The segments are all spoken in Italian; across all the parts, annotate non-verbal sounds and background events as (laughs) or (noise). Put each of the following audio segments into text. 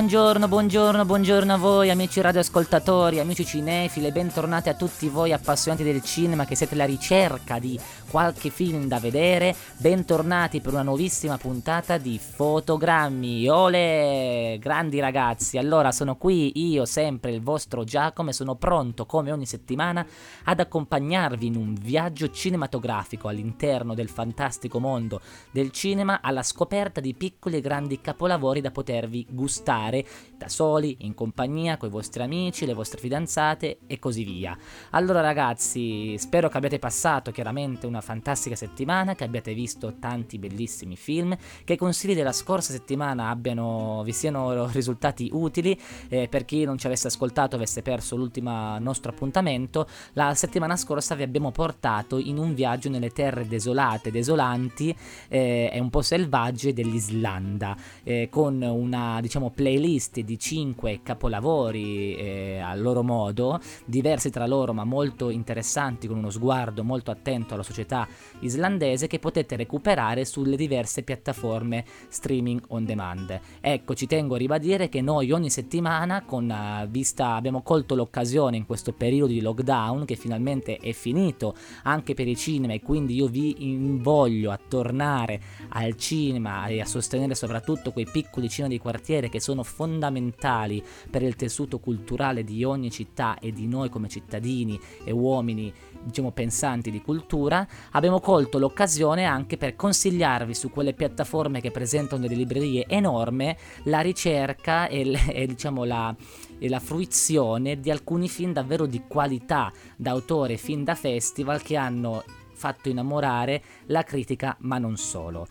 Buongiorno, buongiorno, buongiorno a voi amici radioascoltatori, amici cinefili bentornati a tutti voi appassionati del cinema che siete alla ricerca di qualche film da vedere. Bentornati per una nuovissima puntata di Fotogrammi. Ole, grandi ragazzi. Allora, sono qui io sempre il vostro Giacomo e sono pronto come ogni settimana ad accompagnarvi in un viaggio cinematografico all'interno del fantastico mondo del cinema alla scoperta di piccoli e grandi capolavori da potervi gustare fare da soli, in compagnia, con i vostri amici, le vostre fidanzate e così via. Allora ragazzi, spero che abbiate passato chiaramente una fantastica settimana, che abbiate visto tanti bellissimi film, che i consigli della scorsa settimana abbiano, vi siano risultati utili, eh, per chi non ci avesse ascoltato, avesse perso l'ultimo nostro appuntamento, la settimana scorsa vi abbiamo portato in un viaggio nelle terre desolate, desolanti eh, e un po' selvagge dell'Islanda, eh, con una diciamo playlist di 5 capolavori eh, a loro modo, diversi tra loro ma molto interessanti con uno sguardo molto attento alla società islandese che potete recuperare sulle diverse piattaforme streaming on demand. Ecco, ci tengo a ribadire che noi ogni settimana con uh, vista abbiamo colto l'occasione in questo periodo di lockdown che finalmente è finito anche per i cinema e quindi io vi invoglio a tornare al cinema e a sostenere soprattutto quei piccoli cinema di quartiere che sono fondamentali per il tessuto culturale di ogni città e di noi come cittadini e uomini, diciamo, pensanti di cultura, abbiamo colto l'occasione anche per consigliarvi su quelle piattaforme che presentano delle librerie enorme la ricerca e, e diciamo la, e la fruizione di alcuni film davvero di qualità d'autore, film da festival che hanno fatto innamorare la critica ma non solo.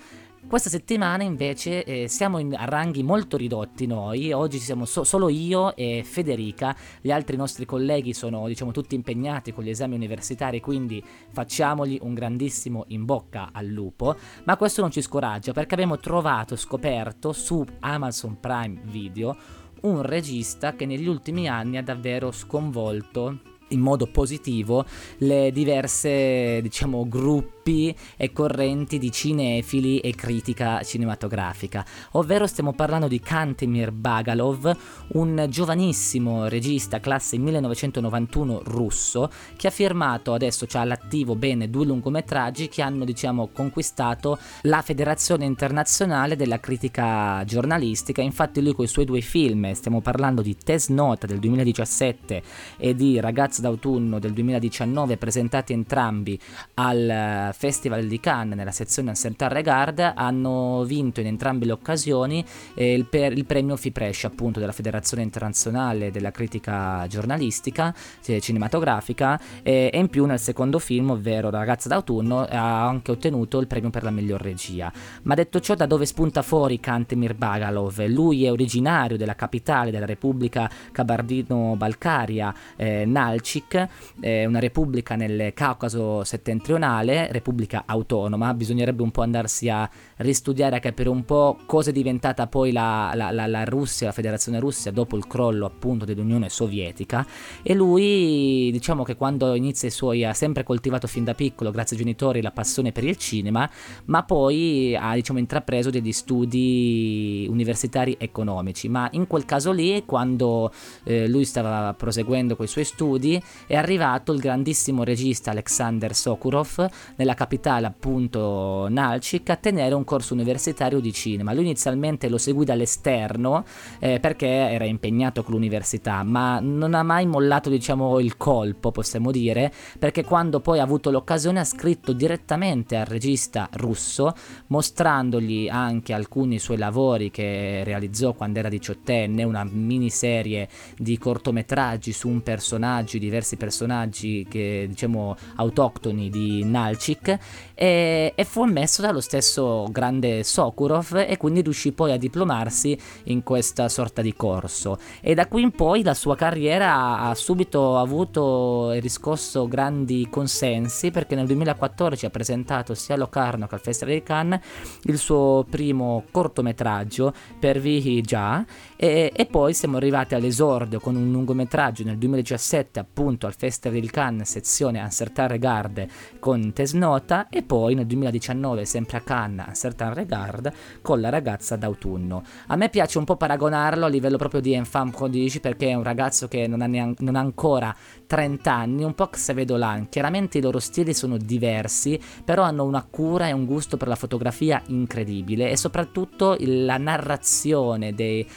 Questa settimana invece eh, siamo in, ranghi molto ridotti noi, oggi siamo so- solo io e Federica, gli altri nostri colleghi sono diciamo tutti impegnati con gli esami universitari, quindi facciamogli un grandissimo in bocca al lupo, ma questo non ci scoraggia perché abbiamo trovato, scoperto su Amazon Prime Video un regista che negli ultimi anni ha davvero sconvolto in modo positivo le diverse diciamo gruppi e correnti di cinefili e critica cinematografica, ovvero stiamo parlando di Kantemir Bagalov, un giovanissimo regista classe 1991 russo che ha firmato adesso c'ha all'attivo bene due lungometraggi che hanno diciamo conquistato la Federazione Internazionale della Critica Giornalistica, infatti lui con i suoi due film, stiamo parlando di Test Nota del 2017 e di Ragazzo d'autunno del 2019 presentati entrambi al Festival di Cannes nella sezione Uncertain Regard hanno vinto in entrambe le occasioni eh, il, per, il, premio FIPRESH appunto della Federazione Internazionale della Critica Giornalistica cioè, Cinematografica e, e, in più nel secondo film ovvero ragazza d'autunno ha anche ottenuto il premio per la miglior regia ma detto ciò da dove spunta fuori Kantemir Bagalov? Lui è originario della capitale della Repubblica Kabardino-Balcaria eh, Nalchik eh, una repubblica nel Caucaso settentrionale repubblica autonoma, bisognerebbe un po' andarsi a ristudiare, a capire un po' cosa è diventata poi la, la, la, la Russia, la Federazione Russia dopo il crollo appunto dell'Unione Sovietica. E lui diciamo che quando inizia i suoi ha sempre coltivato fin da piccolo grazie ai genitori la passione per il cinema, ma poi ha diciamo intrapreso degli studi universitari economici, ma in quel caso lì quando eh, lui stava proseguendo con i suoi studi è arrivato il grandissimo regista Alexander Sokurov nella capitale appunto Nalchik a tenere un corso universitario di cinema. Lui inizialmente lo seguì dall'esterno eh, perché era impegnato con l'università, ma non ha mai mollato diciamo il colpo, possiamo dire, perché quando poi ha avuto l'occasione ha scritto direttamente al regista russo mostrandogli anche alcuni suoi lavori che realizzò quando era diciottenne, una miniserie di cortometraggi su un personaggio, diversi personaggi che diciamo autoctoni di Nalchik e, e, fu ammesso dallo stesso grande Sokurov e quindi riuscì poi a diplomarsi in questa sorta di corso. E da qui in poi la sua carriera ha subito avuto e riscosso grandi consensi perché nel 2014 ha presentato sia a Locarno che al Festival di Cannes il suo primo cortometraggio per Vihi Già e, e poi siamo arrivati all'esordio con un lungometraggio nel 2017 appunto al Festival di Cannes sezione Uncertain Regard con Tesnota e poi nel 2019 sempre a Cannes Uncertain Regard con La ragazza d'autunno. A me piace un po' paragonarlo a livello proprio di Enfant Prodige perché è un ragazzo che non ha, neanche, non ha ancora 30 anni, un po' Xavedolan. Chiaramente i loro stili sono diversi, però hanno una cura e un gusto per la fotografia incredibile e soprattutto la narrazione dei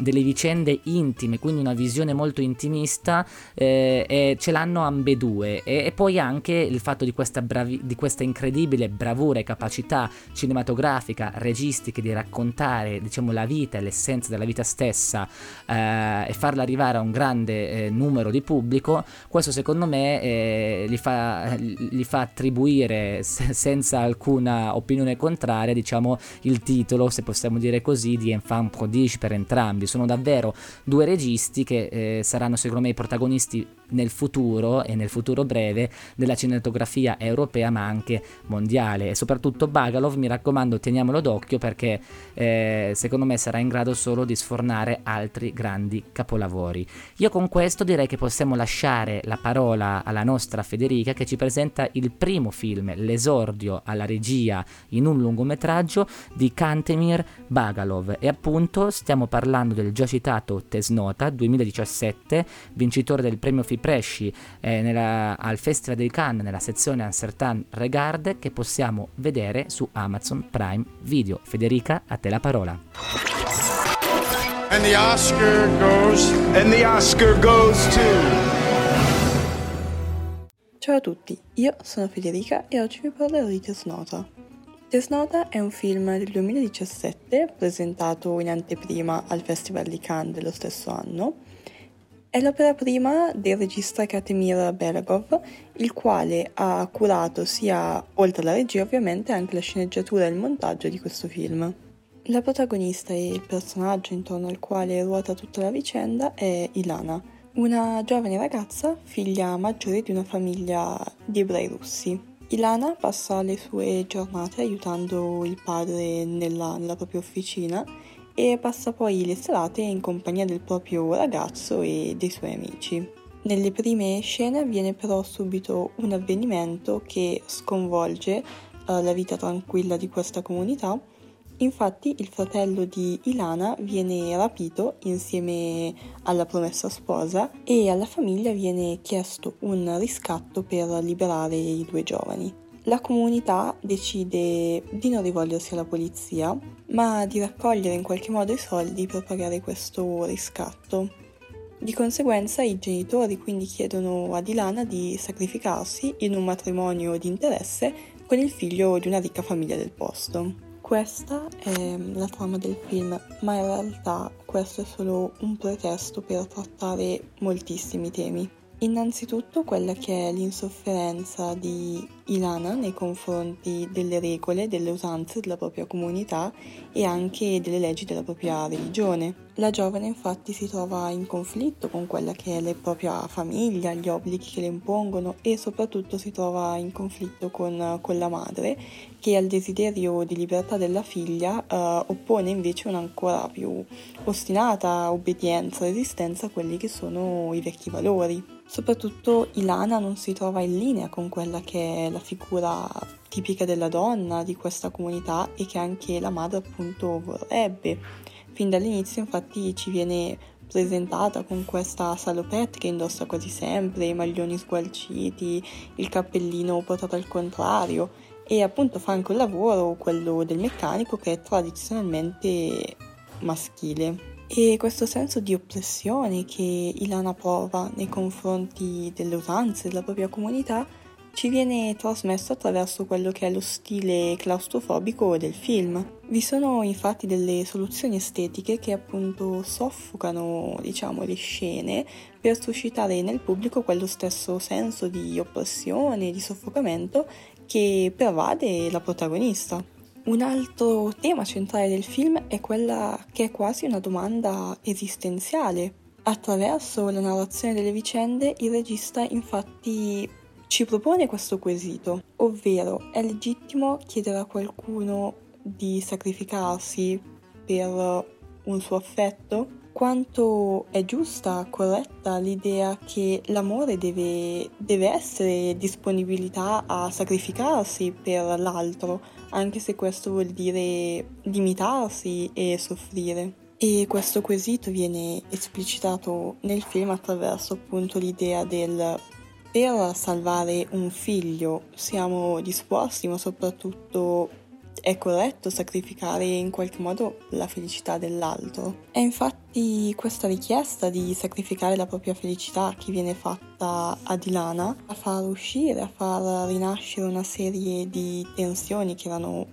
delle vicende intime, quindi una visione molto intimista, eh, e ce l'hanno ambedue. E, e, poi anche il fatto di questa, bravi, di questa incredibile bravura e capacità cinematografica, registiche di raccontare diciamo, la vita e l'essenza della vita stessa eh, e farla arrivare a un grande eh, numero di pubblico, questo secondo me eh, li fa, li, fa, attribuire se, senza alcuna opinione contraria diciamo, il titolo, se possiamo dire così, di Enfant prodige per entrambi entrambi, sono davvero due registi che eh, saranno secondo me i protagonisti nel futuro e nel futuro breve della cinematografia europea ma anche mondiale e soprattutto Bagalov mi raccomando teniamolo d'occhio perché eh, secondo me sarà in grado solo di sfornare altri grandi capolavori. Io con questo direi che possiamo lasciare la parola alla nostra Federica che ci presenta il primo film, l'esordio alla regia in un lungometraggio di Kantemir Bagalov e appunto stiamo parlando del già citato Tesnota 2017, vincitore del premio Fipresci eh, nella, al Festival di Cannes nella sezione Uncertain Regard che possiamo vedere su Amazon Prime Video. Federica, a te la parola. And the Oscar goes and the Oscar goes to Ciao a tutti, io sono Federica e oggi vi parlerò di Tesnota. Tesnota è un film del 2017 presentato in anteprima al Festival di Cannes dello stesso anno. È l'opera prima del regista Katemir Belagov, il quale ha curato sia, oltre alla regia ovviamente, anche la sceneggiatura e il montaggio di questo film. La protagonista e il personaggio intorno al quale ruota tutta la vicenda è Ilana, una giovane ragazza, figlia maggiore di una famiglia di ebrei russi. Ilana passa le sue giornate aiutando il padre nella, nella propria officina e passa poi le serate in compagnia del proprio ragazzo e dei suoi amici. Nelle prime scene avviene però subito un avvenimento che sconvolge uh, la vita tranquilla di questa comunità Infatti il fratello di Ilana viene rapito insieme alla promessa sposa e alla famiglia viene chiesto un riscatto per liberare i due giovani. La comunità decide di non rivolgersi alla polizia, ma di raccogliere in qualche modo i soldi per pagare questo riscatto. Di conseguenza i genitori quindi chiedono ad Ilana di sacrificarsi in un matrimonio di interesse con il figlio di una ricca famiglia del posto. Questa è la trama del film, ma in realtà questo è solo un pretesto per trattare moltissimi temi. Innanzitutto quella che è l'insofferenza di Ilana nei confronti delle regole, delle usanze della propria comunità e anche delle leggi della propria religione. La giovane infatti si trova in conflitto con quella che è la propria famiglia, gli obblighi che le impongono e soprattutto si trova in conflitto con, con la madre che al desiderio di libertà della figlia eh, oppone invece un'ancora più ostinata obbedienza, resistenza a quelli che sono i vecchi valori. Soprattutto Ilana non si trova in linea con quella che è la figura tipica della donna di questa comunità e che anche la madre appunto vorrebbe. Fin dall'inizio infatti ci viene presentata con questa salopette che indossa quasi sempre, i maglioni sgualciti, il cappellino portato al contrario e appunto fa anche un lavoro, quello del meccanico, che è tradizionalmente maschile. E questo senso di oppressione che Ilana prova nei confronti delle usanze della propria comunità ci viene trasmesso attraverso quello che è lo stile claustrofobico del film. Vi sono infatti delle soluzioni estetiche che appunto soffocano, diciamo, le scene per suscitare nel pubblico quello stesso senso di oppressione, di soffocamento che pervade la protagonista. Un altro tema centrale del film è quella che è quasi una domanda esistenziale. Attraverso la narrazione delle vicende il regista infatti ci propone questo quesito, ovvero è legittimo chiedere a qualcuno di sacrificarsi per un suo affetto? quanto è giusta, corretta l'idea che l'amore deve, deve essere disponibilità a sacrificarsi per l'altro, anche se questo vuol dire limitarsi e soffrire. E questo quesito viene esplicitato nel film attraverso appunto l'idea del per salvare un figlio siamo disposti, ma soprattutto è corretto sacrificare in qualche modo la felicità dell'altro. È infatti questa richiesta di sacrificare la propria felicità che viene fatta a Dilana a far uscire, a far rinascere una serie di tensioni che erano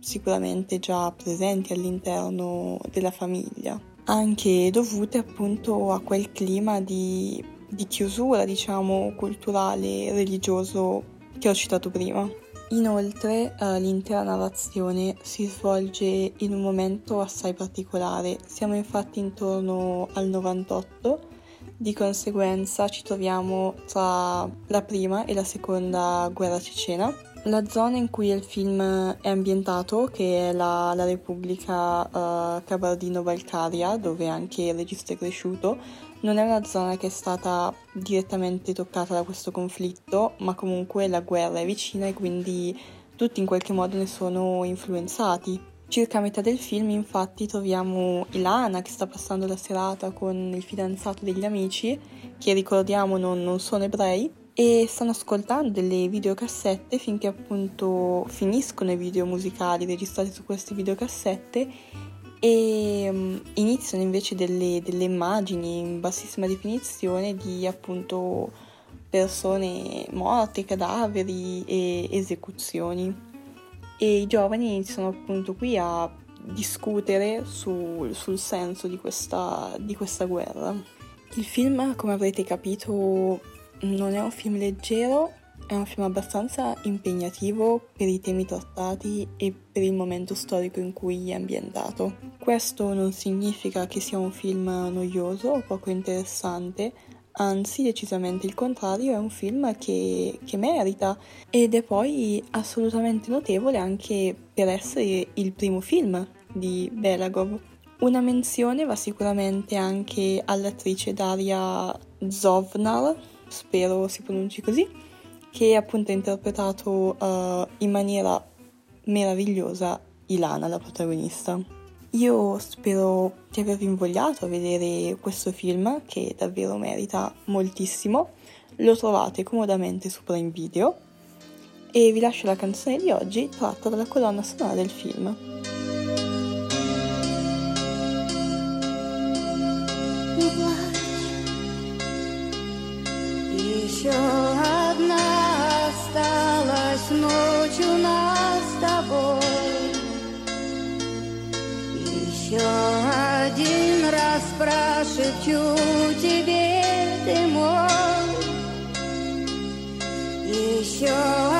sicuramente già presenti all'interno della famiglia, anche dovute appunto a quel clima di, di chiusura, diciamo, culturale, religioso che ho citato prima. Inoltre eh, l'intera narrazione si svolge in un momento assai particolare, siamo infatti intorno al 98, di conseguenza ci troviamo tra la prima e la seconda guerra cecena. La zona in cui il film è ambientato, che è la, la Repubblica uh, Kabardino-Balcaria, dove anche il regista è cresciuto, non è una zona che è stata direttamente toccata da questo conflitto, ma comunque la guerra è vicina e quindi tutti in qualche modo ne sono influenzati. Circa a metà del film infatti troviamo Ilana che sta passando la serata con il fidanzato degli amici, che ricordiamo non, non sono ebrei, e stanno ascoltando delle videocassette finché appunto finiscono i video musicali registrati su queste videocassette e um, iniziano invece delle, delle, immagini in bassissima definizione di appunto persone morte, cadaveri e esecuzioni. E i giovani iniziano appunto qui a discutere su, sul senso di questa, di questa guerra. Il film, come avrete capito, non è un film leggero, è un film abbastanza impegnativo per i temi trattati e per il momento storico in cui è ambientato. Questo non significa che sia un film noioso o poco interessante, anzi decisamente il contrario, è un film che, che merita ed è poi assolutamente notevole anche per essere il primo film di Belagov. Una menzione va sicuramente anche all'attrice Daria Zovnar, spero si pronunci così, che appunto ha interpretato uh, in maniera meravigliosa Ilana, la protagonista. Io spero di avervi invogliato a vedere questo film che davvero merita moltissimo. Lo trovate comodamente su Prime Video e vi lascio la canzone di oggi tratta dalla colonna sonora del film. Еще одна осталась ночь у нас с тобой. Еще один раз прошепчу тебе, ты мой. Еще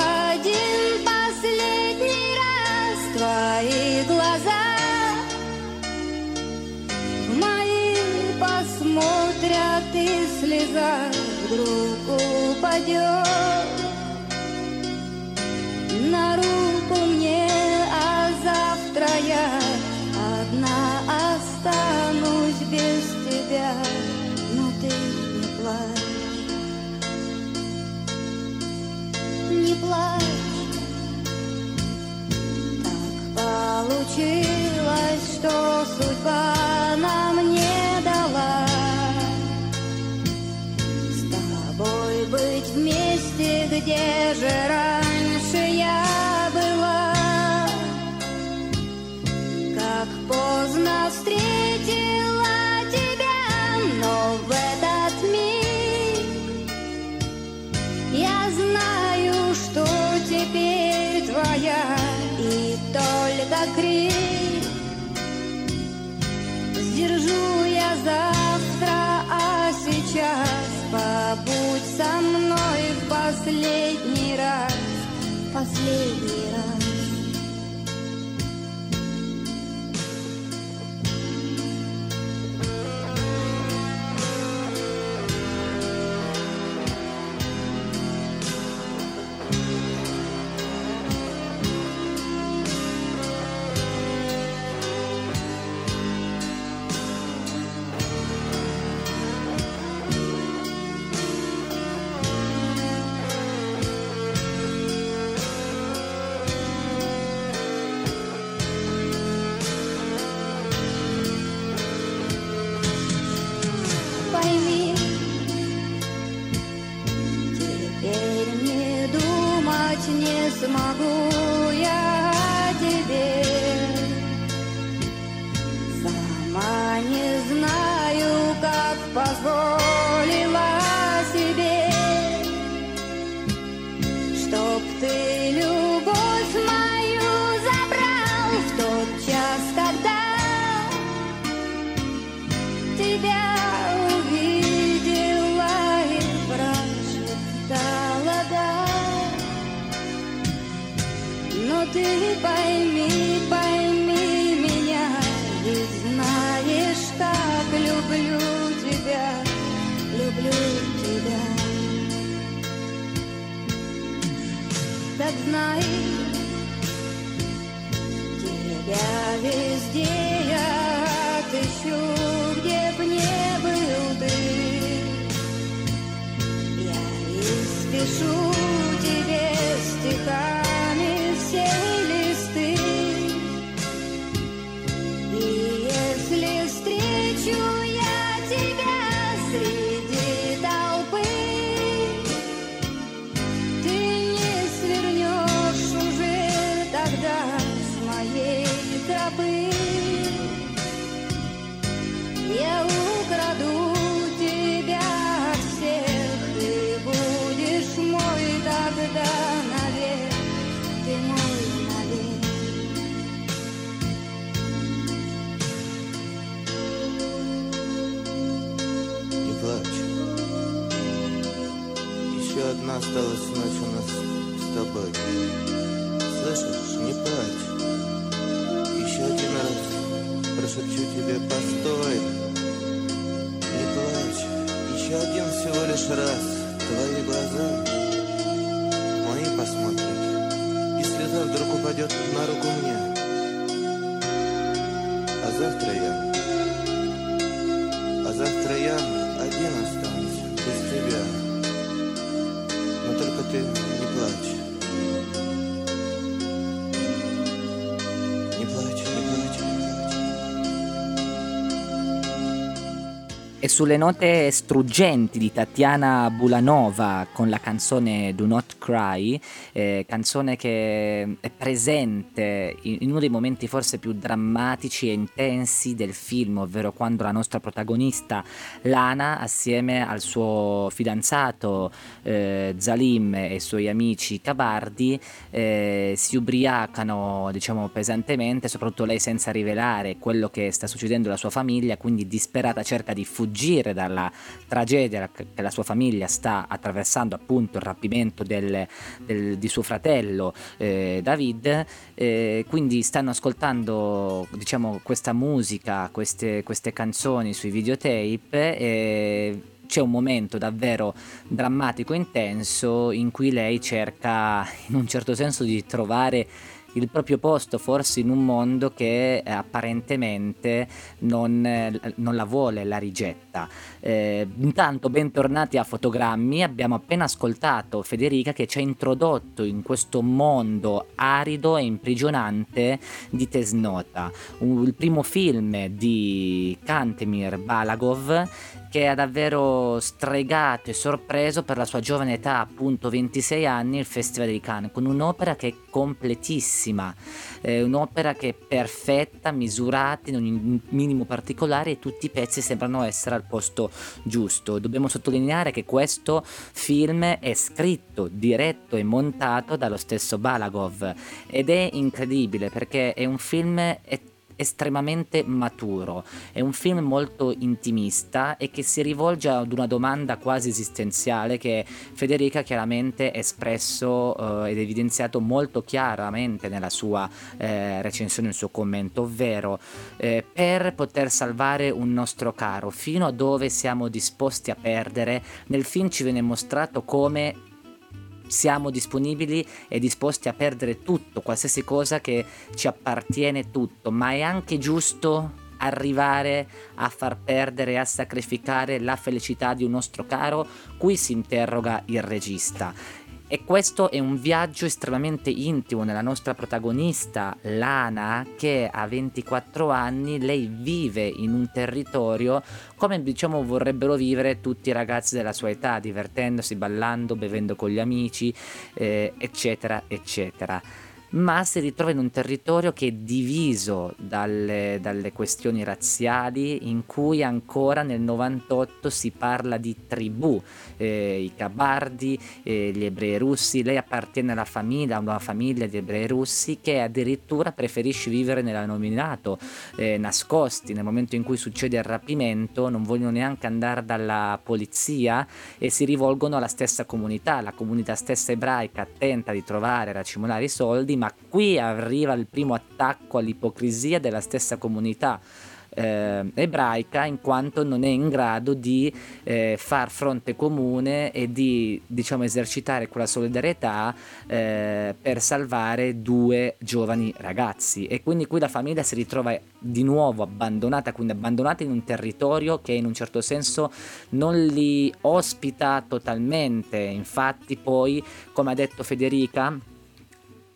на руку мне, а завтра я одна останусь без тебя, но ты не плачь, не плачь. Так получилось, что será live sulle note struggenti di Tatiana Bulanova con la canzone Do Not Cry, eh, canzone che è presente in, uno dei momenti forse più drammatici e intensi del film, ovvero quando la nostra protagonista Lana, assieme al suo fidanzato eh, Zalim e i suoi amici Cabardi, eh, si ubriacano diciamo pesantemente, soprattutto lei senza rivelare quello che sta succedendo alla sua famiglia, quindi disperata cerca di fuggire dalla tragedia che la sua famiglia sta attraversando, appunto il rapimento del- del- di suo fratello eh, David, eh, quindi stanno ascoltando diciamo questa musica, queste, queste canzoni sui videotape e c'è un momento davvero drammatico e intenso in cui lei cerca in un certo senso di trovare il proprio posto forse in un mondo che eh, apparentemente non, eh, non la vuole, la rigetta. Eh, intanto bentornati a Fotogrammi, abbiamo appena ascoltato Federica che ci ha introdotto in questo mondo arido e imprigionante di Tesnota, il primo film di Kantemir Balagov che ha davvero stregato e sorpreso per la sua giovane età, appunto 26 anni, il Festival di Cannes, con un'opera che è completissima, eh, un'opera che è perfetta, misurata in ogni minimo particolare e tutti i pezzi sembrano essere al posto giusto. Dobbiamo sottolineare che questo film è scritto, diretto e montato dallo stesso Balagov ed è incredibile perché è un film estremamente maturo, è un film molto intimista e che si rivolge ad una domanda quasi esistenziale che Federica chiaramente ha espresso eh, ed evidenziato molto chiaramente nella sua eh, recensione, nel suo commento, ovvero eh, per poter salvare un nostro caro, fino a dove siamo disposti a perdere, nel film ci viene mostrato come siamo disponibili e disposti a perdere tutto, qualsiasi cosa che ci appartiene tutto, ma è anche giusto arrivare a far perdere a sacrificare la felicità di un nostro caro? Qui si interroga il regista. E questo è un viaggio estremamente intimo nella nostra protagonista, Lana, che a 24 anni lei vive in un territorio come diciamo vorrebbero vivere tutti i ragazzi della sua età, divertendosi, ballando, bevendo con gli amici, eh, eccetera, eccetera. Ma si ritrova in un territorio che è diviso dalle, dalle, questioni razziali in cui ancora nel 98 si parla di tribù, eh, i cabardi, eh, gli ebrei russi, lei appartiene alla famiglia, a una famiglia di ebrei russi che addirittura preferisce vivere nell'anonimato, eh, nascosti, nel momento in cui succede il rapimento non vogliono neanche andare dalla polizia e si rivolgono alla stessa comunità, la comunità stessa ebraica tenta di trovare, racimolare i soldi, ma qui arriva il primo attacco all'ipocrisia della stessa comunità eh, ebraica in quanto non è in grado di eh, far fronte comune e di diciamo esercitare quella solidarietà eh, per salvare due giovani ragazzi. E quindi qui la famiglia si ritrova di nuovo abbandonata quindi abbandonata in un territorio che in un certo senso non li ospita totalmente. Infatti poi come ha detto Federica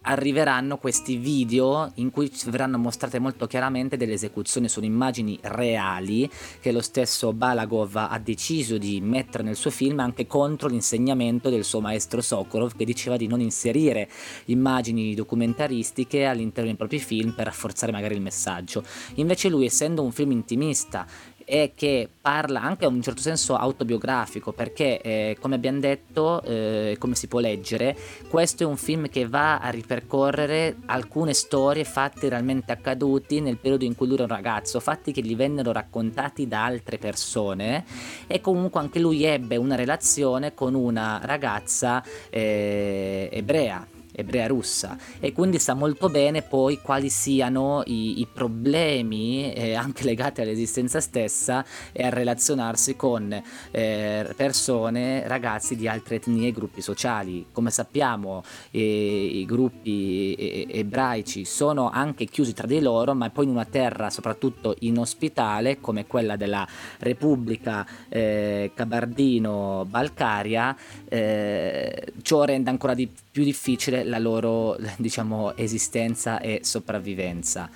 arriveranno questi video in cui verranno mostrate molto chiaramente delle esecuzioni, sono immagini reali che lo stesso Balagov ha deciso di mettere nel suo film anche contro l'insegnamento del suo maestro Sokolov che diceva di non inserire immagini documentaristiche all'interno dei propri film per rafforzare magari il messaggio. Invece lui essendo un film intimista e che parla anche a un certo senso autobiografico perché eh, come abbiamo detto eh, come si può leggere questo è un film che va a ripercorrere alcune storie fatte realmente accaduti nel periodo in cui lui era un ragazzo fatti che gli vennero raccontati da altre persone e comunque anche lui ebbe una relazione con una ragazza eh, ebrea ebrea russa e quindi sa molto bene poi quali siano i, i problemi eh, anche legati all'esistenza stessa e a relazionarsi con eh, persone, ragazzi di altre etnie e gruppi sociali. Come sappiamo eh, i gruppi ebraici sono anche chiusi tra di loro ma poi in una terra soprattutto inospitale come quella della Repubblica eh, Cabardino-Balcaria eh, ciò rende ancora di più difficile la loro diciamo, esistenza e sopravvivenza.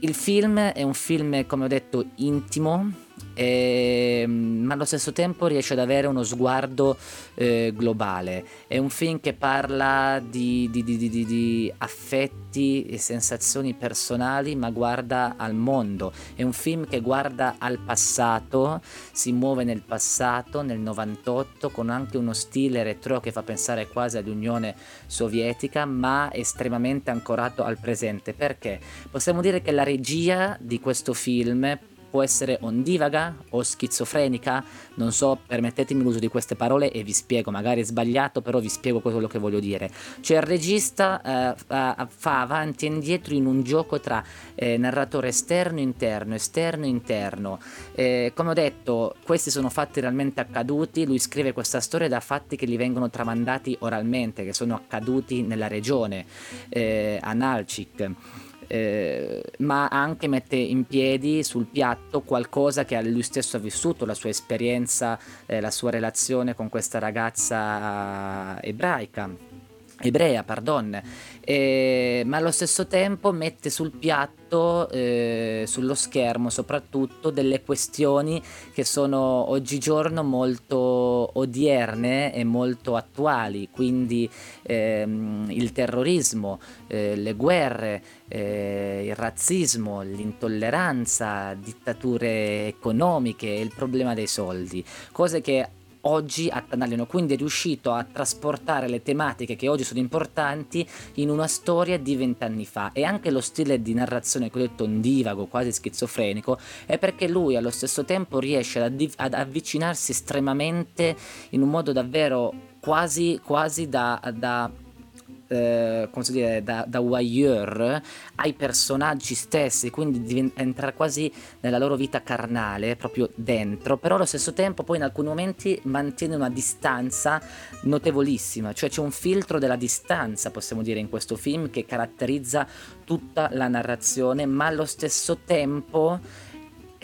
Il film è un film, come ho detto, intimo, e, ehm, ma allo stesso tempo riesce ad avere uno sguardo eh, globale. È un film che parla di, di, di, di, affetti e sensazioni personali, ma guarda al mondo. È un film che guarda al passato, si muove nel passato, nel 98, con anche uno stile retro che fa pensare quasi all'Unione Sovietica, ma estremamente ancorato al presente. Perché? Possiamo dire che la regia di questo film può essere ondivaga o schizofrenica, non so, permettetemi l'uso di queste parole e vi spiego, magari è sbagliato, però vi spiego quello che voglio dire. Cioè il regista eh, fa avanti e indietro in un gioco tra eh, narratore esterno e interno, esterno e interno. Eh, come ho detto, questi sono fatti realmente accaduti, lui scrive questa storia da fatti che gli vengono tramandati oralmente, che sono accaduti nella regione, eh, a Nalchik eh, ma anche mette in piedi sul piatto qualcosa che lui stesso ha vissuto, la sua esperienza, eh, la sua relazione con questa ragazza ebraica ebrea, pardon, eh, ma allo stesso tempo mette sul piatto, eh, sullo schermo soprattutto, delle questioni che sono oggigiorno molto odierne e molto attuali, quindi ehm, il terrorismo, eh, le guerre, eh, il razzismo, l'intolleranza, dittature economiche il problema dei soldi, cose che oggi attanagliano, quindi è riuscito a trasportare le tematiche che oggi sono importanti in una storia di vent'anni fa. E anche lo stile di narrazione che ho detto ondivago, quasi schizofrenico, è perché lui allo stesso tempo riesce ad, ad avvicinarsi estremamente in un modo davvero quasi, quasi da, da eh, come si dice, da, da voyeur ai personaggi stessi, quindi di entrare quasi nella loro vita carnale, proprio dentro, però allo stesso tempo poi in alcuni momenti mantiene una distanza notevolissima, cioè c'è un filtro della distanza, possiamo dire, in questo film che caratterizza tutta la narrazione, ma allo stesso tempo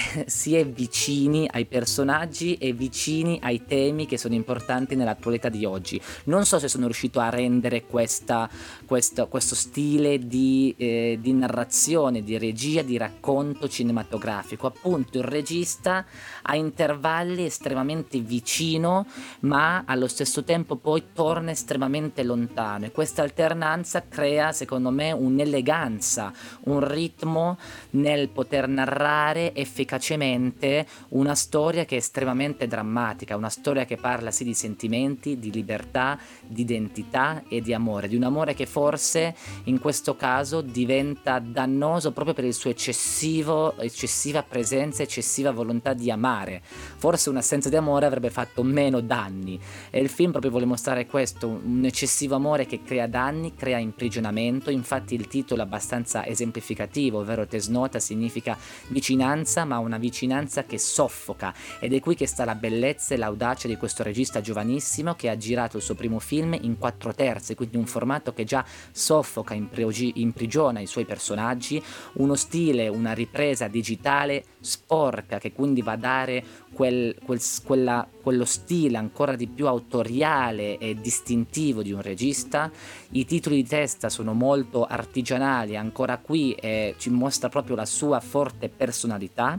(laughs) si è vicini ai personaggi e vicini ai temi che sono importanti nell'attualità di oggi. Non so se sono riuscito a rendere questa, questo, questo, stile di, eh, di, narrazione, di regia, di racconto cinematografico. Appunto, il regista a intervalli estremamente vicino, ma allo stesso tempo poi torna estremamente lontano. E questa alternanza crea, secondo me, un'eleganza, un ritmo nel poter narrare efficacemente una storia che è estremamente drammatica, una storia che parla sì di sentimenti, di libertà, di identità e di amore, di un amore che forse in questo caso diventa dannoso proprio per il suo eccessivo, eccessiva presenza, eccessiva volontà di amare. Forse un'assenza di amore avrebbe fatto meno danni e il film proprio vuole mostrare questo, un eccessivo amore che crea danni, crea imprigionamento, infatti il titolo è abbastanza esemplificativo, ovvero Tesnota significa vicinanza, ma una vicinanza che soffoca ed è qui che sta la bellezza e l'audacia di questo regista giovanissimo che ha girato il suo primo film in quattro terzi, quindi un formato che già soffoca, imprigiona i suoi personaggi, uno stile, una ripresa digitale sporca che quindi va a dare quel, quel, quella, quello stile ancora di più autoriale e distintivo di un regista. I titoli di testa sono molto artigianali, ancora qui eh, ci mostra proprio la sua forte personalità.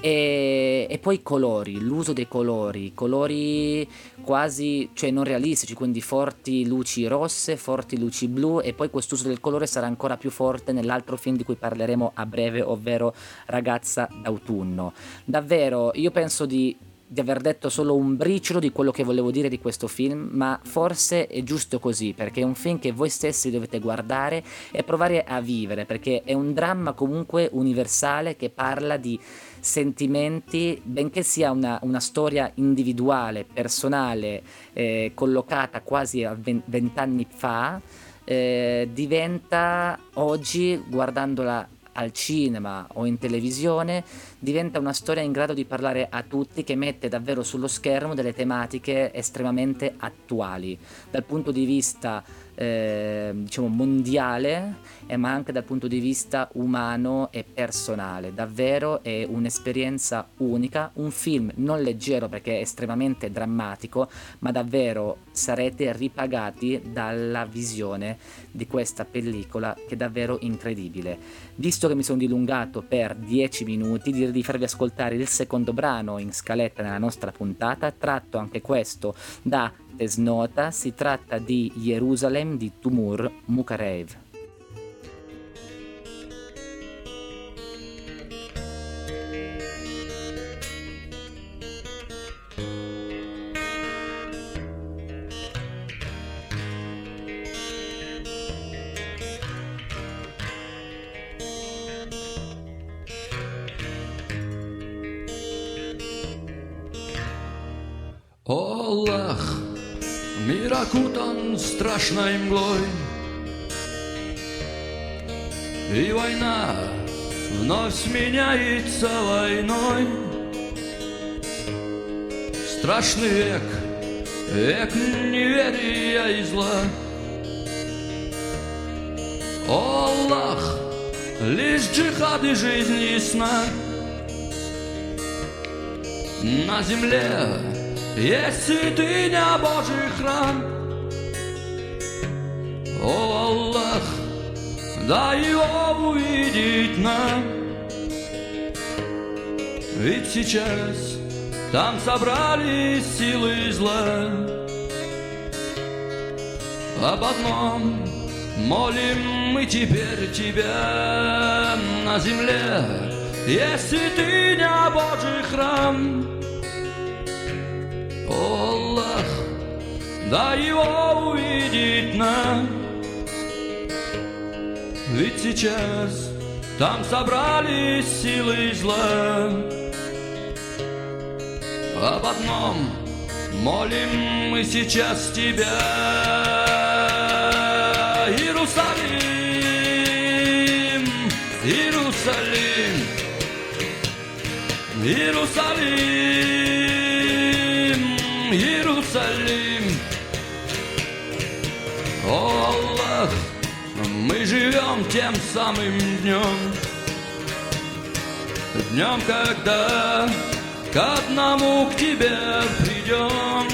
E, e, poi i colori, l'uso dei colori, colori quasi, cioè non realistici, quindi forti luci rosse, forti luci blu e poi quest'uso del colore sarà ancora più forte nell'altro film di cui parleremo a breve, ovvero Ragazza d'autunno. Davvero, io penso di di aver detto solo un briciolo di quello che volevo dire di questo film, ma forse è giusto così, perché è un film che voi stessi dovete guardare e provare a vivere, perché è un dramma comunque universale che parla di sentimenti, benché sia una, una storia individuale, personale, eh, collocata quasi a vent'anni fa, eh, diventa oggi, guardandola al cinema o in televisione diventa una storia in grado di parlare a tutti che mette davvero sullo schermo delle tematiche estremamente attuali. Dal punto di vista eh, diciamo mondiale eh, ma anche dal punto di vista umano e personale. Davvero è un'esperienza unica un film non leggero perché è estremamente drammatico ma davvero sarete ripagati dalla visione di questa pellicola che è davvero incredibile. Visto che mi sono dilungato per 10 minuti direi di farvi ascoltare il secondo brano in scaletta nella nostra puntata tratto anche questo da Tesnota si tratta di Jerusalem di Tumur Mukarev. Олах Мир окутан страшной мглой. И война вновь сменяется войной. Страшный век, век неверия и зла. О, Аллах, лишь джихад и жизнь ясна. На земле есть святыня Божий храм. О, Аллах, дай его увидеть нам. Ведь сейчас там собрались силы зла. Об одном молим мы теперь тебя на земле. Есть святыня Божий храм. Дай его увидеть нам. Ведь сейчас там собрались силы зла. Об одном молим мы сейчас тебя, Иерусалим, Иерусалим, Иерусалим. Иерусалим. О, Аллах, мы живем тем самым днем, Днем, когда к одному к тебе придем.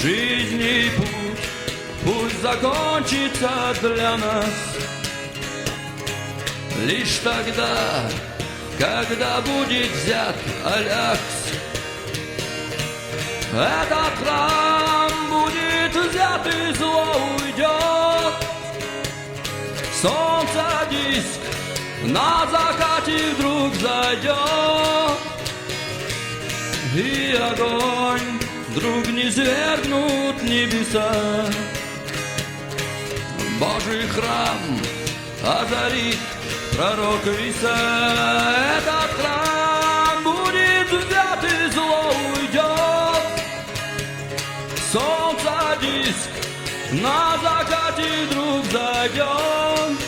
Жизни путь, пусть закончится для нас. Лишь тогда, когда будет взят Алякс Этот храм и зло уйдет. Солнце диск на закате вдруг зайдет. И огонь вдруг не свергнут небеса. Божий храм озарит пророк Иса. Этот храм будет взят и зло уйдет. Солнце диск на закате вдруг зайдет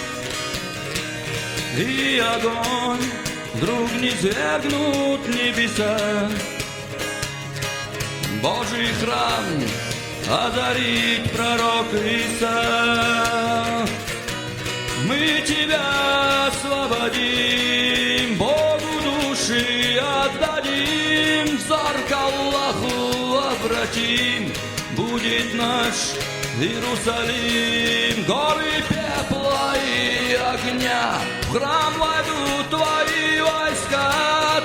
И огонь вдруг не свергнут небеса. Божий храм озарит пророк Иса. Мы тебя освободим, Богу души отдадим, взор к Аллаху обратим, будет наш Иерусалим, горы пепла и огня, в храм войдут твои войска,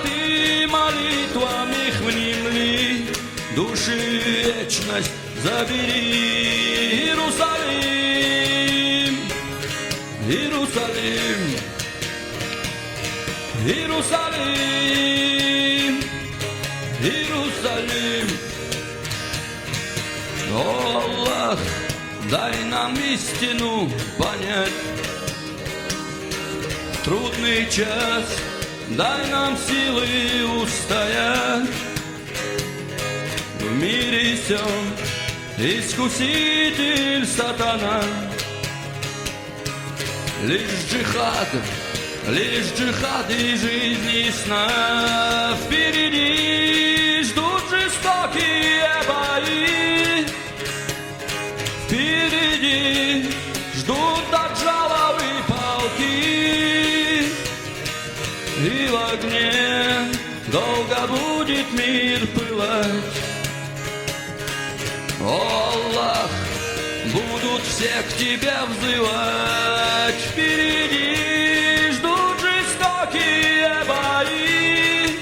ты молитвами их внемли, души вечность забери, Иерусалим, Иерусалим, Иерусалим, дай нам истину понять. Трудный час дай нам силы устоять. В мире всем искуситель сатана. Лишь джихад, лишь джихад и жизнь и сна Впереди ждут жестокие бои Впереди ждут даджаловы полки И в огне долго будет мир пылать О, Аллах, будут все к тебе взывать. Впереди ждут жестокие бои.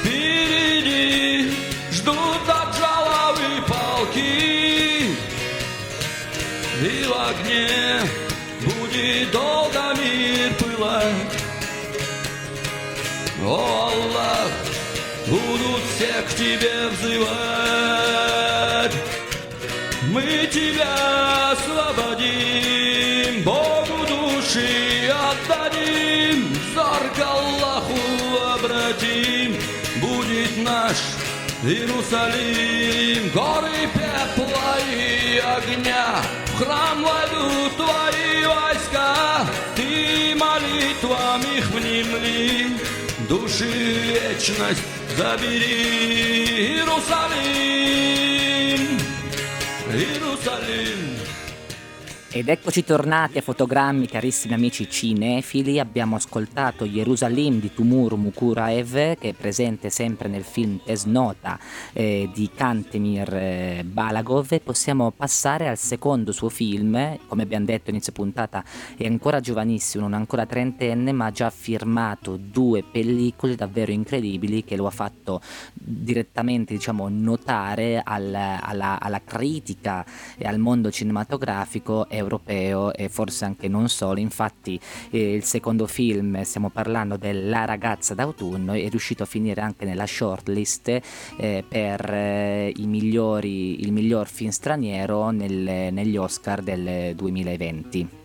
Впереди ждут в огне будет долго мир пылать. О, Аллах, будут все к тебе взывать. Мы тебя освободим, Богу души отдадим, взор к Аллаху обратим, будет наш Иерусалим, горы пепла и огня, храм войдут твои войска, ты молитвами их внемли, души вечность забери, Иерусалим. Jerusalem. Ed eccoci tornati a fotogrammi, carissimi amici cinefili. Abbiamo ascoltato Jerusalem di Timur Mukuraev, che è presente sempre nel film Tesnota eh, di Kantemir eh, Balagov. Possiamo passare al secondo suo film. Come abbiamo detto inizio puntata, è ancora giovanissimo, non ancora trentenne, ma ha già firmato due pellicole davvero incredibili che lo ha fatto direttamente diciamo, notare al- alla, alla critica e al mondo cinematografico europeo e forse anche non solo. Infatti eh, il secondo film, stiamo parlando della ragazza d'autunno, è riuscito a finire anche nella shortlist eh, per eh, migliori, il miglior film straniero nel- negli Oscar del 2020.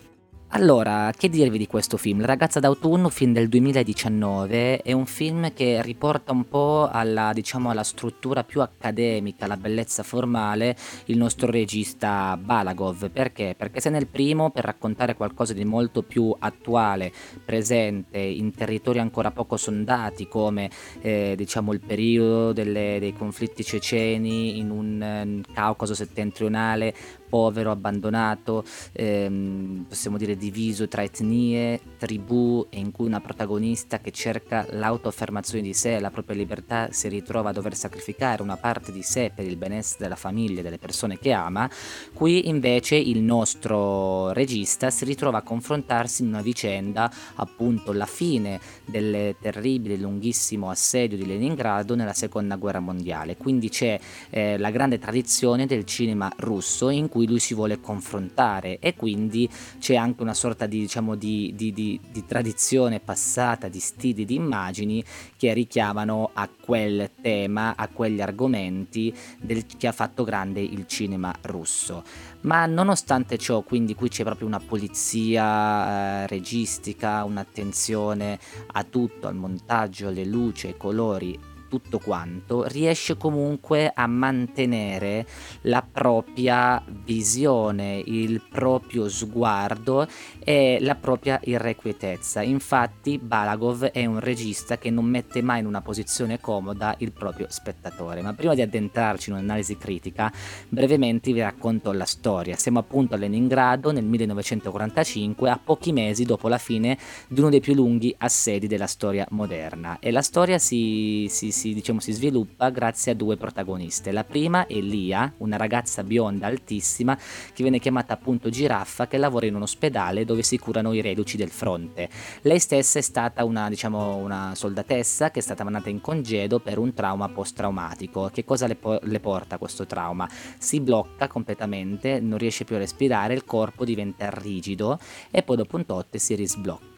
Allora, che dirvi di questo film? La ragazza d'autunno, film del 2019, è un film che riporta un po' alla, diciamo, alla struttura più accademica, alla bellezza formale, il nostro regista Balagov. Perché? Perché se nel primo, per raccontare qualcosa di molto più attuale, presente, in territori ancora poco sondati, come eh, diciamo il periodo delle- dei conflitti ceceni in un eh, Caucaso settentrionale, povero, abbandonato, ehm, possiamo dire diviso tra etnie, tribù e in cui una protagonista che cerca l'autoaffermazione di sé, la propria libertà, si ritrova a dover sacrificare una parte di sé per il benessere della famiglia e delle persone che ama, qui invece il nostro regista si ritrova a confrontarsi in una vicenda, appunto la fine del terribile, lunghissimo assedio di Leningrado nella seconda guerra mondiale. Quindi c'è eh, la grande tradizione del cinema russo in cui lui si vuole confrontare e quindi c'è anche una sorta di, diciamo, di, di, di, di tradizione passata, di stili, di immagini che richiamano a quel tema, a quegli argomenti del, che ha fatto grande il cinema russo. Ma nonostante ciò, quindi qui c'è proprio una polizia eh, registica, un'attenzione a tutto, al montaggio, alle luci, ai colori, tutto quanto, riesce comunque a mantenere la propria visione, il proprio sguardo e la propria irrequietezza. Infatti Balagov è un regista che non mette mai in una posizione comoda il proprio spettatore. Ma prima di addentrarci in un'analisi critica, brevemente vi racconto la storia. Siamo appunto a Leningrado nel 1945, a pochi mesi dopo la fine di uno dei più lunghi assedi della storia moderna. E la storia si, si si, diciamo, si sviluppa grazie a due protagoniste. La prima è Lia, una ragazza bionda altissima che viene chiamata appunto Giraffa che lavora in un ospedale dove si curano i reduci del fronte. Lei stessa è stata una, diciamo, una soldatessa che è stata mandata in congedo per un trauma post-traumatico. Che cosa le, po- le porta questo trauma? Si blocca completamente, non riesce più a respirare, il corpo diventa rigido e poi dopo un tot si risblocca.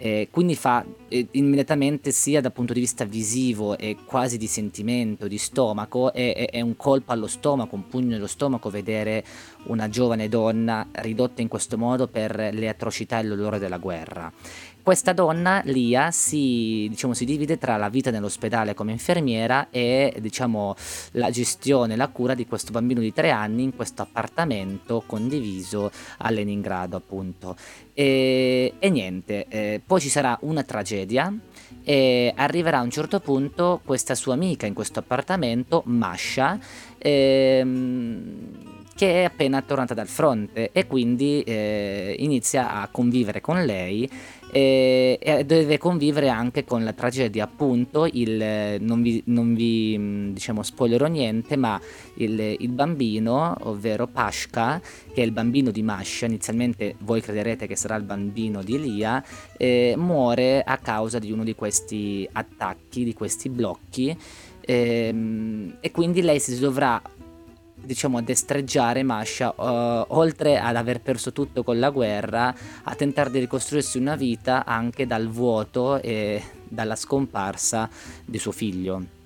Eh, quindi fa eh, immediatamente sia dal punto di vista visivo e quasi di sentimento, di stomaco, è, è, un colpo allo stomaco, un pugno nello stomaco vedere una giovane donna ridotta in questo modo per le atrocità e l'orrore della guerra. Questa donna, Lia, si, diciamo, si divide tra la vita nell'ospedale come infermiera e diciamo, la gestione, la cura di questo bambino di tre anni in questo appartamento condiviso a Leningrado, appunto. E, e niente, eh, poi ci sarà una tragedia e arriverà a un certo punto questa sua amica in questo appartamento, Masha, ehm, che è appena tornata dal fronte e quindi eh, inizia a convivere con lei e, e, deve convivere anche con la tragedia appunto il, non vi, non vi mm, diciamo spoilerò niente ma il, il, bambino ovvero Pashka che è il bambino di Masha inizialmente voi crederete che sarà il bambino di Elia eh, muore a causa di uno di questi attacchi di questi blocchi ehm, e quindi lei si dovrà diciamo, destreggiare Masha, uh, oltre ad aver perso tutto con la guerra, a tentare di ricostruirsi una vita anche dal vuoto e dalla scomparsa di suo figlio.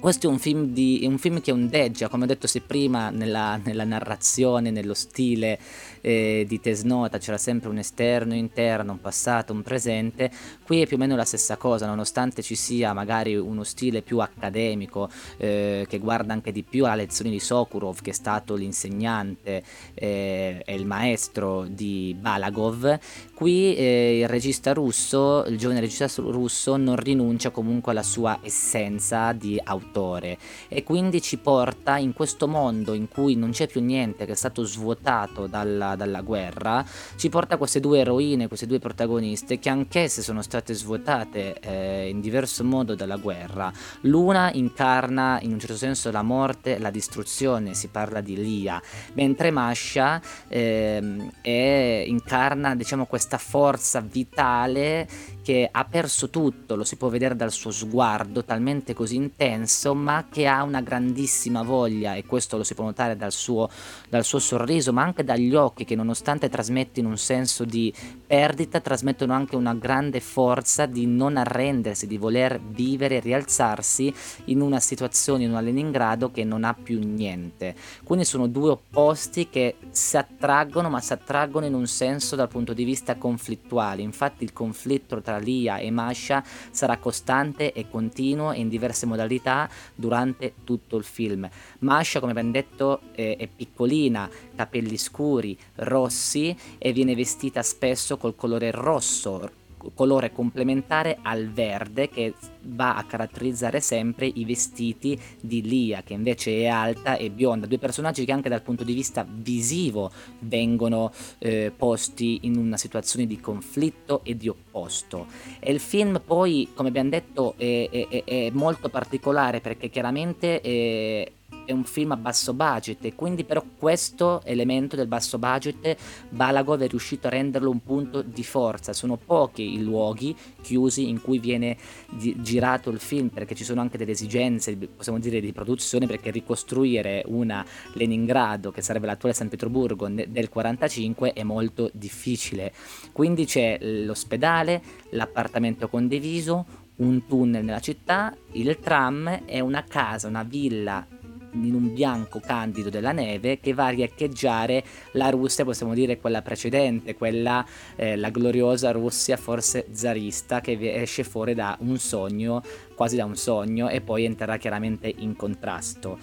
Questo è un film, di, un film che ondeggia, come ho detto se prima, nella, nella narrazione, nello stile eh, di Tesnota c'era sempre un esterno, un interno, un passato, un presente, qui è più o meno la stessa cosa, nonostante ci sia magari uno stile più accademico eh, che guarda anche di più alle lezioni di Sokurov, che è stato l'insegnante eh, e il maestro di Balagov, qui eh, il regista russo, il giovane regista russo, non rinuncia comunque alla sua essenza di autore e quindi ci porta in questo mondo in cui non c'è più niente, che è stato svuotato dalla dalla, guerra, ci porta queste due eroine, queste due protagoniste, che anch'esse sono state svuotate eh, in diverso modo dalla guerra. L'una incarna in un certo senso la morte, la distruzione, si parla di Lia, mentre Masha eh, incarna diciamo, questa forza vitale che ha perso tutto, lo si può vedere dal suo sguardo talmente così intenso, ma che ha una grandissima voglia, e questo lo si può notare dal suo, dal suo sorriso, ma anche dagli occhi che nonostante trasmettono un senso di perdita, trasmettono anche una grande forza di non arrendersi, di voler vivere e rialzarsi in una situazione, in una Leningrado che non ha più niente. Quindi sono due opposti che si attraggono, ma si attraggono in un senso dal punto di vista conflittuale. Infatti il conflitto tra Lia e Masha sarà costante e continuo in diverse modalità durante tutto il film. Masha, come ben detto, è, è piccolina, capelli scuri, rossi e viene vestita spesso col colore rosso colore complementare al verde che va a caratterizzare sempre i vestiti di Lia, che invece è alta e bionda, due personaggi che anche dal punto di vista visivo vengono eh, posti in una situazione di conflitto e di opposto. E il film poi, come abbiamo detto, è, è, è molto particolare perché chiaramente... È, è un film a basso budget e quindi però questo elemento del basso budget Balagov è riuscito a renderlo un punto di forza. Sono pochi i luoghi chiusi in cui viene di- girato il film perché ci sono anche delle esigenze, possiamo dire, di produzione perché ricostruire una Leningrado che sarebbe l'attuale San Pietroburgo del 45 è molto difficile. Quindi c'è l'ospedale, l'appartamento condiviso, un tunnel nella città, il tram e una casa, una villa in un bianco candido della neve che va a riecheggiare la Russia, possiamo dire quella precedente, quella eh, la gloriosa Russia forse zarista che esce fuori da un sogno, quasi da un sogno e poi entrerà chiaramente in contrasto.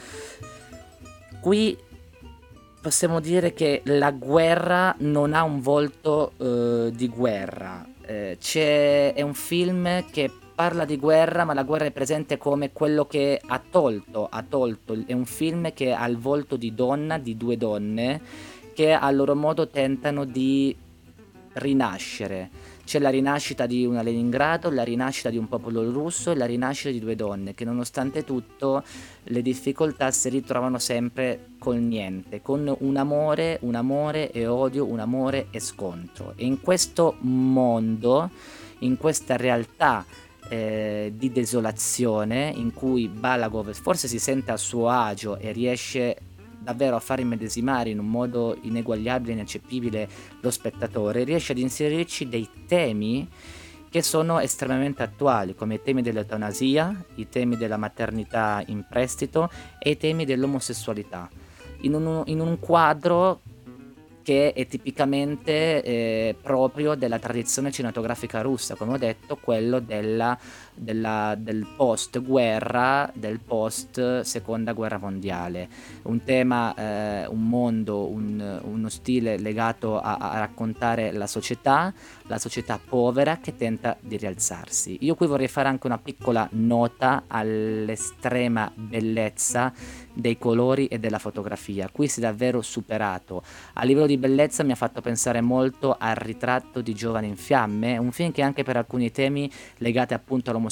Qui possiamo dire che la guerra non ha un volto eh, di guerra. Eh, è un film che parla di guerra, ma la guerra è presente come quello che ha tolto, ha tolto. È un film che ha il volto di donna, di due donne, che a loro modo tentano di rinascere. C'è la rinascita di una Leningrado, la rinascita di un popolo russo e la rinascita di due donne che nonostante tutto le difficoltà si ritrovano sempre col niente, con un amore, un amore e odio, un amore e scontro. E in questo mondo, in questa realtà eh, di desolazione in cui Balagov forse si sente a suo agio e riesce davvero a far immedesimare in un modo ineguagliabile ineccepibile lo spettatore, riesce ad inserirci dei temi che sono estremamente attuali, come i temi dell'eutanasia, i temi della maternità in prestito e i temi dell'omosessualità. In un, in un quadro che è tipicamente eh, proprio della tradizione cinematografica russa, come ho detto, quello della, della, del post guerra, del post seconda guerra mondiale. Un tema, eh, un mondo, un, uno stile legato a, a, raccontare la società, la società povera che tenta di rialzarsi. Io qui vorrei fare anche una piccola nota all'estrema bellezza dei colori e della fotografia. Qui si è davvero superato. A livello di bellezza mi ha fatto pensare molto al ritratto di Giovane in fiamme, un film che anche per alcuni temi legati appunto all'omosessualità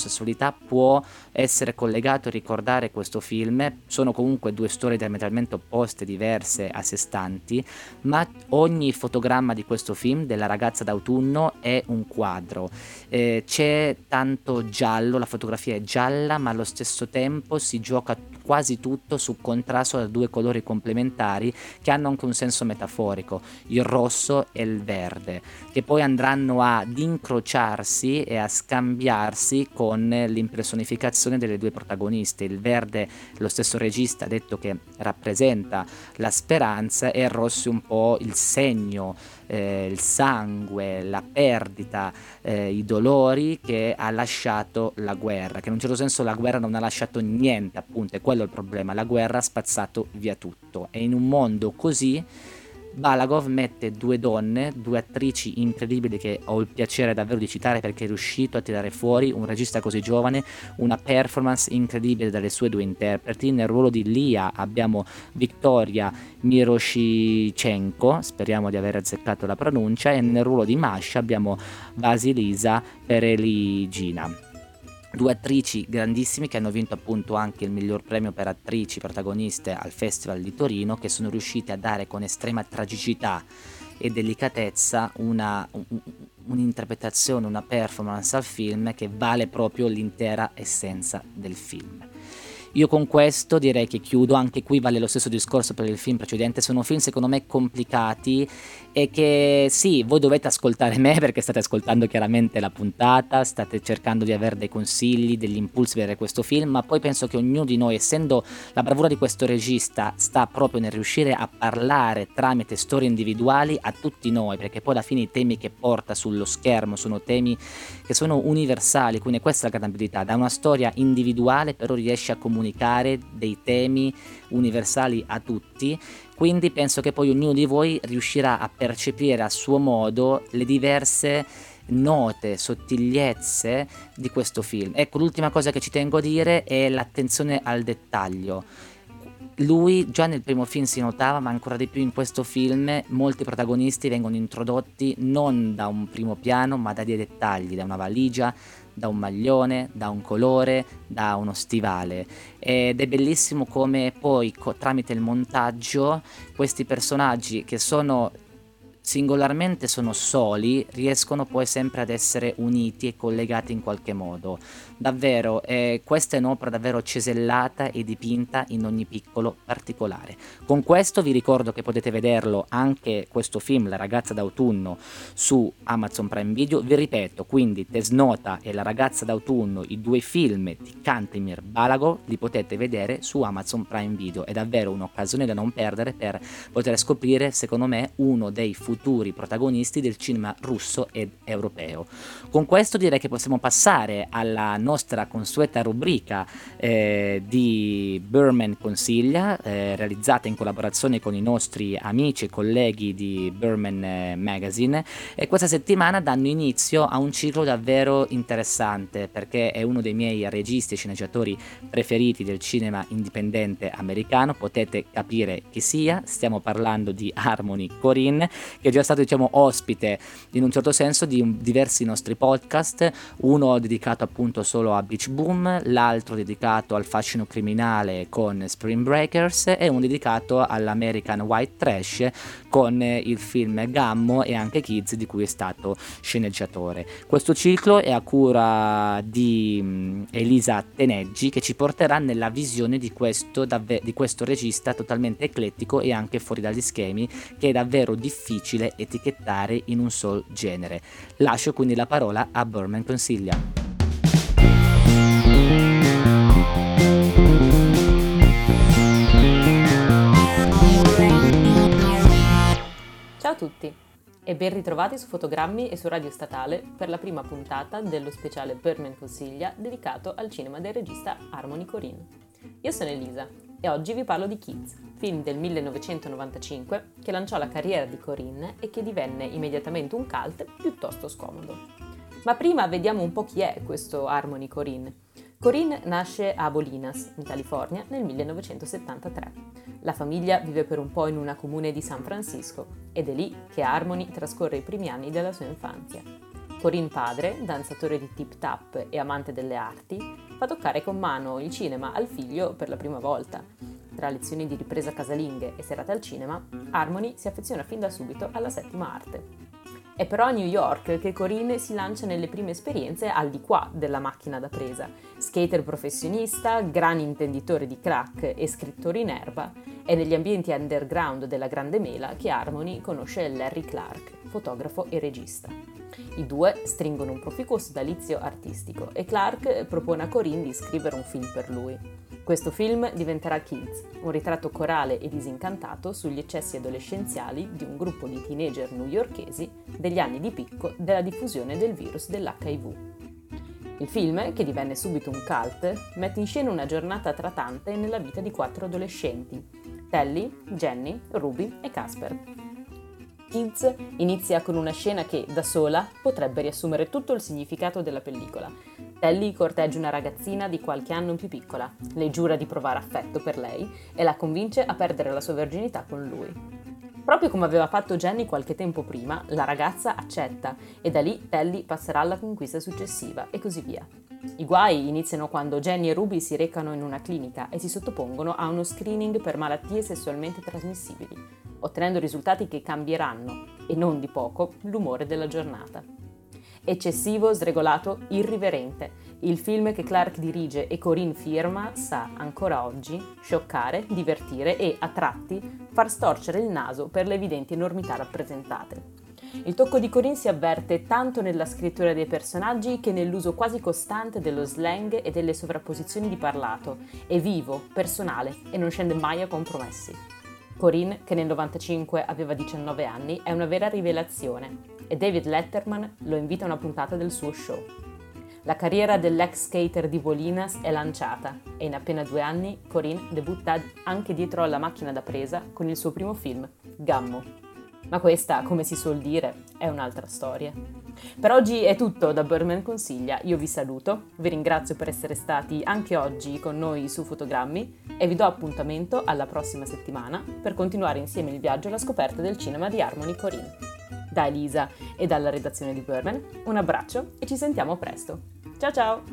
può essere collegato e ricordare questo film. Sono comunque due storie diametralmente opposte, diverse, a sé stanti, ma ogni fotogramma di questo film, della ragazza d'autunno, è un quadro. Eh, c'è tanto giallo, la fotografia è gialla, ma allo stesso tempo si gioca quasi tutto su contrasto da due colori complementari che hanno anche un senso metaforico, il rosso e il verde, che poi andranno ad incrociarsi e a scambiarsi con l'impersonificazione delle due protagoniste. Il verde, lo stesso regista ha detto che rappresenta la speranza e il rosso un po' il segno eh, il sangue, la perdita, eh, i dolori che ha lasciato la guerra, che in un certo senso la guerra non ha lasciato niente, appunto, è quello il problema, la guerra ha spazzato via tutto e in un mondo così Balagov mette due donne, due attrici incredibili che ho il piacere davvero di citare perché è riuscito a tirare fuori un regista così giovane, una performance incredibile dalle sue due interpreti. Nel ruolo di Lia abbiamo Victoria Miroshichenko, speriamo di aver azzeccato la pronuncia, e nel ruolo di Masha abbiamo Vasilisa Pereligina due attrici grandissime che hanno vinto appunto anche il miglior premio per attrici protagoniste al Festival di Torino, che sono riuscite a dare con estrema tragicità e delicatezza una, un, un'interpretazione, una performance al film che vale proprio l'intera essenza del film. Io con questo direi che chiudo, anche qui vale lo stesso discorso per il film precedente, sono film secondo me complicati e che sì, voi dovete ascoltare me (laughs) perché state ascoltando chiaramente la puntata, state cercando di avere dei consigli, degli impulsi per questo film, ma poi penso che ognuno di noi, essendo la bravura di questo regista, sta proprio nel riuscire a parlare tramite storie individuali a tutti noi, perché poi alla fine i temi che porta sullo schermo sono temi che sono universali, quindi questa è la grande da una storia individuale però riesce a comunicare dei temi universali a tutti, quindi penso che poi ognuno di voi riuscirà a percepire a suo modo le diverse note, sottigliezze di questo film. Ecco, l'ultima cosa che ci tengo a dire è l'attenzione al dettaglio lui già nel primo film si notava, ma ancora di più in questo film, molti protagonisti vengono introdotti non da un primo piano, ma da dei dettagli, da una valigia, da un maglione, da un colore, da uno stivale. Ed è bellissimo come poi co- tramite il montaggio questi personaggi che sono singolarmente sono soli, riescono poi sempre ad essere uniti e collegati in qualche modo. Davvero, eh, questa è un'opera davvero cesellata e dipinta in ogni piccolo particolare. Con questo vi ricordo che potete vederlo anche questo film, La ragazza d'autunno, su Amazon Prime Video. Vi ripeto, quindi Tesnota e La ragazza d'autunno, i due film di Kantemir Balagov, li potete vedere su Amazon Prime Video. È davvero un'occasione da non perdere per poter scoprire, secondo me, uno dei futuri protagonisti del cinema russo ed europeo. Con questo direi che possiamo passare alla nostra consueta rubrica eh, di Burman Consiglia, eh, realizzata in collaborazione con i nostri amici e colleghi di Burman eh, Magazine. E questa settimana danno inizio a un ciclo davvero interessante perché è uno dei miei registi e sceneggiatori preferiti del cinema indipendente americano. Potete capire chi sia. Stiamo parlando di Harmony Corinne, che è già stato diciamo ospite in un certo senso di diversi nostri podcast, uno dedicato appunto solo a Beach Boom, l'altro dedicato al fascino criminale con Spring Breakers e uno dedicato all'American White Trash con il film Gammo e anche Kids di cui è stato sceneggiatore. Questo ciclo è a cura di mm, Elisa Teneggi che ci porterà nella visione di questo, davve- di questo regista totalmente eclettico e anche fuori dagli schemi che è davvero difficile etichettare in un sol genere. Lascio quindi la parola a Burman Consiglia. A tutti e ben ritrovati su Fotogrammi e su Radio Statale per la prima puntata dello speciale Berman Consiglia dedicato al cinema del regista Harmony Corinne. Io sono Elisa e oggi vi parlo di Kids, film del 1995 che lanciò la carriera di Corinne e che divenne immediatamente un cult piuttosto scomodo. Ma prima vediamo un po' chi è questo Harmony Corinne. Corinne nasce a Bolinas, in California, nel 1973. La famiglia vive per un po' in una comune di San Francisco ed è lì che Harmony trascorre i primi anni della sua infanzia. Corinne padre, danzatore di tip tap e amante delle arti, fa toccare con mano il cinema al figlio per la prima volta. Tra lezioni di ripresa casalinghe e serate al cinema, Harmony si affeziona fin da subito alla settima arte. È però a New York che Corinne si lancia nelle prime esperienze al di qua della macchina da presa. Skater professionista, gran intenditore di crack e scrittore in erba, è negli ambienti underground della Grande Mela che Harmony conosce Larry Clark, fotografo e regista. I due stringono un proficuo sodalizio artistico e Clark propone a Corinne di scrivere un film per lui. Questo film diventerà Kids, un ritratto corale e disincantato sugli eccessi adolescenziali di un gruppo di teenager newyorkesi degli anni di picco della diffusione del virus dell'HIV. Il film, che divenne subito un cult, mette in scena una giornata tratante nella vita di quattro adolescenti, Telly, Jenny, Ruby e Casper. Kids inizia con una scena che, da sola, potrebbe riassumere tutto il significato della pellicola. Telly corteggia una ragazzina di qualche anno più piccola, le giura di provare affetto per lei e la convince a perdere la sua verginità con lui. Proprio come aveva fatto Jenny qualche tempo prima, la ragazza accetta e da lì Telly passerà alla conquista successiva e così via. I guai iniziano quando Jenny e Ruby si recano in una clinica e si sottopongono a uno screening per malattie sessualmente trasmissibili, ottenendo risultati che cambieranno, e non di poco, l'umore della giornata. Eccessivo, sregolato, irriverente. Il film che Clark dirige e Corinne firma sa ancora oggi scioccare, divertire e, a tratti, far storcere il naso per le evidenti enormità rappresentate. Il tocco di Corinne si avverte tanto nella scrittura dei personaggi che nell'uso quasi costante dello slang e delle sovrapposizioni di parlato. È vivo, personale e non scende mai a compromessi. Corinne, che nel 95 aveva 19 anni, è una vera rivelazione e David Letterman lo invita a una puntata del suo show. La carriera dell'ex skater di Volinas è lanciata e in appena due anni Corinne debutta anche dietro alla macchina da presa con il suo primo film, Gammo. Ma questa, come si suol dire, è un'altra storia. Per oggi è tutto da Burman Consiglia, io vi saluto, vi ringrazio per essere stati anche oggi con noi su Fotogrammi e vi do appuntamento alla prossima settimana per continuare insieme il viaggio alla scoperta del cinema di Harmony Corinne. Da Elisa e dalla redazione di Burman, un abbraccio e ci sentiamo presto. Ciao ciao!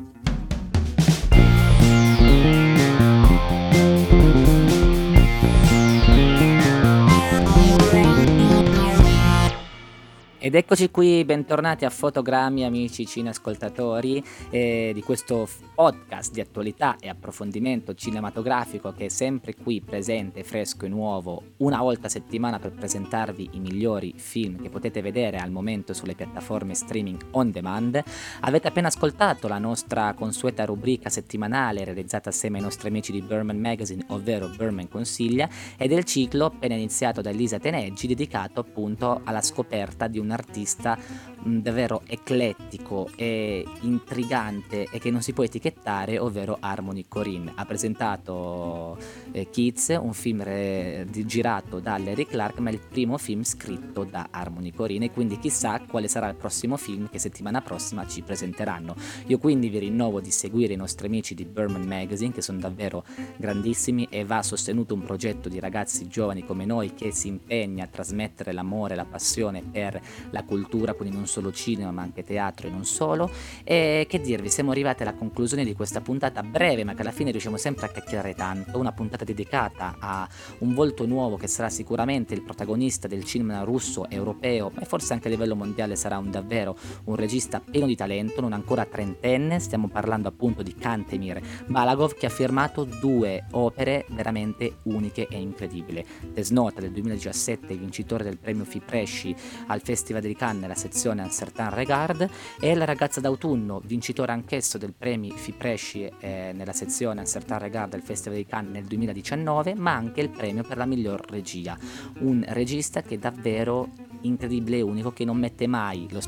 Ed eccoci qui, bentornati a Fotogrammi, amici cineascoltatori, eh, di questo podcast di attualità e approfondimento cinematografico che è sempre qui presente, fresco e nuovo, una volta a settimana per presentarvi i migliori film che potete vedere al momento sulle piattaforme streaming on demand. Avete appena ascoltato la nostra consueta rubrica settimanale realizzata assieme ai nostri amici di Burman Magazine, ovvero Burman Consiglia, e del ciclo appena iniziato da Elisa Teneggi dedicato appunto alla scoperta di un artista mh, davvero eclettico e intrigante e che non si può etichettare, ovvero Harmony Corinne. Ha presentato eh, Kids, un film re- girato da Larry Clark, ma è il primo film scritto da Harmony Corinne e quindi chissà quale sarà il prossimo film che settimana prossima ci presenteranno. Io quindi vi rinnovo di seguire i nostri amici di Burman Magazine che sono davvero grandissimi e va sostenuto un progetto di ragazzi giovani come noi che si impegna a trasmettere l'amore, la passione per la cultura, quindi non solo cinema ma anche teatro e non solo. E che dirvi, siamo arrivati alla conclusione di questa puntata breve ma che alla fine riusciamo sempre a chiacchierare tanto, una puntata dedicata a un volto nuovo che sarà sicuramente il protagonista del cinema russo, europeo e forse anche a livello mondiale sarà un davvero un regista pieno di talento, non ancora trentenne, stiamo parlando appunto di Kantemir Balagov che ha firmato due opere veramente uniche e incredibili. Desnota del 2017, vincitore del premio Fipresci al Festival Festival di Cannes nella sezione Un Certain Regard e La ragazza d'autunno, vincitore anch'esso del premi Fipresci eh, nella sezione Un Certain Regard del Festival di Cannes nel 2019, ma anche il premio per la miglior regia. Un regista che davvero incredibile e unico che non mette mai lo,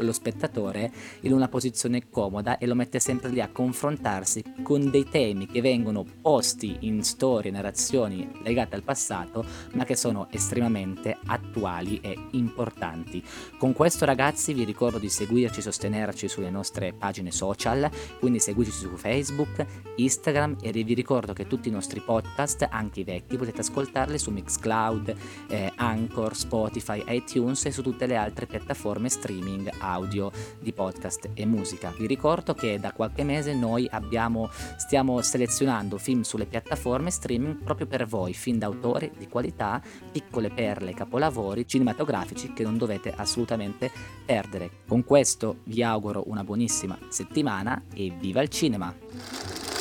lo, spettatore in una posizione comoda e lo mette sempre lì a confrontarsi con dei temi che vengono posti in storie, narrazioni legate al passato, ma che sono estremamente attuali e importanti. Con questo ragazzi vi ricordo di seguirci e sostenerci sulle nostre pagine social, quindi seguiteci su Facebook, Instagram e vi ricordo che tutti i nostri podcast, anche i vecchi, potete ascoltarli su Mixcloud, eh, Anchor, Spotify, iTunes e su tutte le altre piattaforme streaming audio di podcast e musica. Vi ricordo che da qualche mese noi abbiamo, stiamo selezionando film sulle piattaforme streaming proprio per voi, film d'autore di qualità, piccole perle, capolavori cinematografici che non dovete assolutamente perdere. Con questo vi auguro una buonissima settimana e viva il cinema!